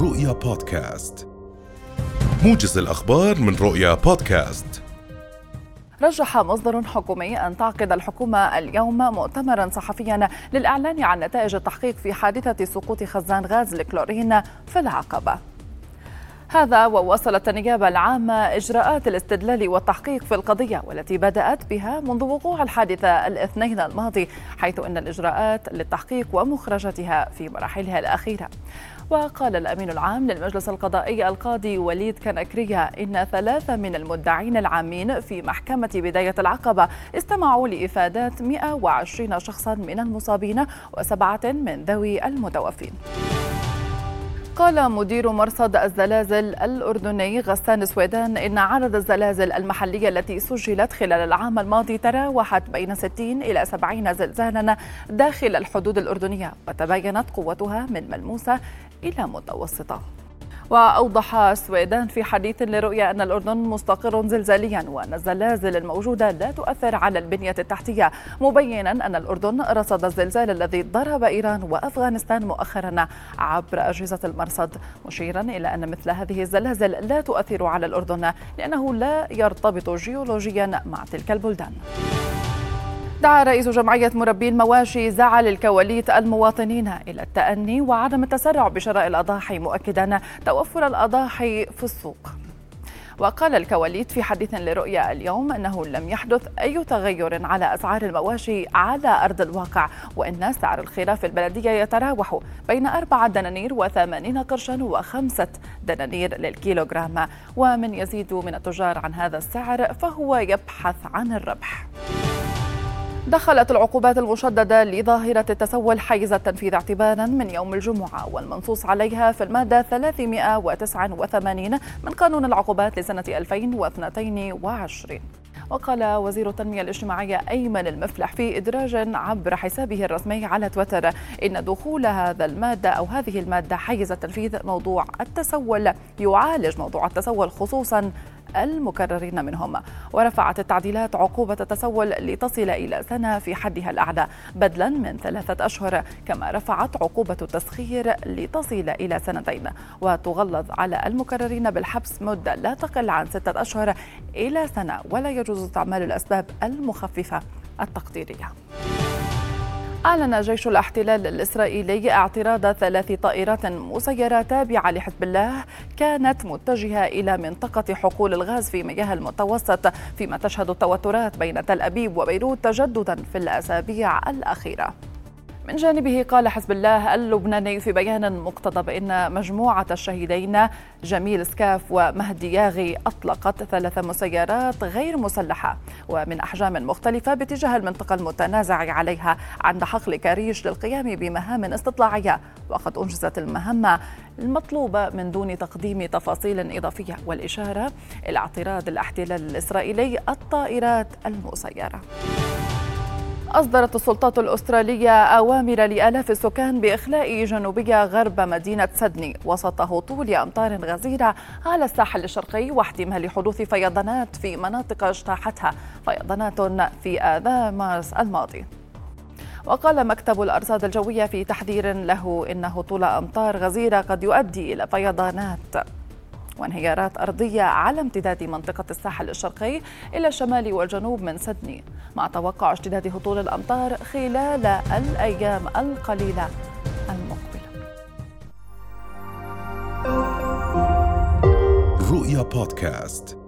رؤيا بودكاست. موجز الأخبار من رؤيا بودكاست. رجح مصدر حكومي أن تعقد الحكومة اليوم مؤتمرا صحفيا للإعلان عن نتائج التحقيق في حادثة سقوط خزان غاز الكلورين في العقبة. هذا وواصلت النيابة العامة إجراءات الاستدلال والتحقيق في القضية والتي بدأت بها منذ وقوع الحادثة الاثنين الماضي حيث أن الإجراءات للتحقيق ومخرجتها في مراحلها الأخيرة. وقال الأمين العام للمجلس القضائي القاضي وليد كنكرية إن ثلاثة من المدعين العامين في محكمة بداية العقبة استمعوا لإفادات 120 شخصا من المصابين وسبعة من ذوي المتوفين. قال مدير مرصد الزلازل الأردني غسان سويدان إن عدد الزلازل المحلية التي سجلت خلال العام الماضي تراوحت بين 60 إلى 70 زلزالا داخل الحدود الأردنية وتباينت قوتها من ملموسة إلى متوسطة. وأوضح السويدان في حديث لرؤيا أن الأردن مستقر زلزاليا وأن الزلازل الموجودة لا تؤثر على البنية التحتية مبينا أن الأردن رصد الزلزال الذي ضرب إيران وأفغانستان مؤخرا عبر أجهزة المرصد مشيرا إلى أن مثل هذه الزلازل لا تؤثر على الأردن لأنه لا يرتبط جيولوجيا مع تلك البلدان. دعا رئيس جمعية مربي المواشي زعل الكواليت المواطنين إلى التأني وعدم التسرع بشراء الأضاحي مؤكدا توفر الأضاحي في السوق. وقال الكواليت في حديث لرؤيا اليوم أنه لم يحدث أي تغير على أسعار المواشي على أرض الواقع وإن سعر الخيرة في البلدية يتراوح بين أربعة دنانير وثمانين قرشا وخمسة دنانير للكيلوغرام. ومن يزيد من التجار عن هذا السعر فهو يبحث عن الربح. دخلت العقوبات المشددة لظاهرة التسول حيز التنفيذ اعتبارا من يوم الجمعة والمنصوص عليها في المادة 389 من قانون العقوبات لسنة 2022 وقال وزير التنمية الاجتماعية أيمن المفلح في إدراج عبر حسابه الرسمي على تويتر إن دخول هذا المادة أو هذه المادة حيز التنفيذ موضوع التسول يعالج موضوع التسول خصوصا المكررين منهم. ورفعت التعديلات عقوبة التسول لتصل إلى سنة في حدها الأعلى بدلا من ثلاثة أشهر كما رفعت عقوبة التسخير لتصل إلى سنتين. وتغلظ على المكررين بالحبس مدة لا تقل عن ستة أشهر إلى سنة ولا يجوز استعمال الأسباب المخففة التقديرية. أعلن جيش الاحتلال الإسرائيلي اعتراض ثلاث طائرات مسيرة تابعة لحزب الله كانت متجهة إلى منطقة حقول الغاز في مياه المتوسط فيما تشهد التوترات بين تل أبيب وبيروت تجددا في الأسابيع الأخيرة. من جانبه قال حزب الله اللبناني في بيان مقتضب إن مجموعة الشهيدين جميل سكاف ومهدي ياغي أطلقت ثلاث مسيرات غير مسلحة ومن أحجام مختلفة باتجاه المنطقة المتنازع عليها عند حقل كاريش للقيام بمهام استطلاعية وقد أنجزت المهمة المطلوبة من دون تقديم تفاصيل إضافية والإشارة إلى اعتراض الاحتلال الإسرائيلي الطائرات المسيرة. أصدرت السلطات الأسترالية أوامر لآلاف السكان بإخلاء جنوبية غرب مدينة سدني وسط هطول أمطار غزيرة على الساحل الشرقي واحتمال حدوث فيضانات في مناطق اجتاحتها فيضانات في آذار مارس الماضي. وقال مكتب الأرصاد الجوية في تحذير له إن هطول أمطار غزيرة قد يؤدي إلى فيضانات. وانهيارات أرضية على امتداد منطقة الساحل الشرقي إلى الشمال والجنوب من سدني مع توقع اشتداد هطول الأمطار خلال الأيام القليلة المقبلة. رؤيا بودكاست.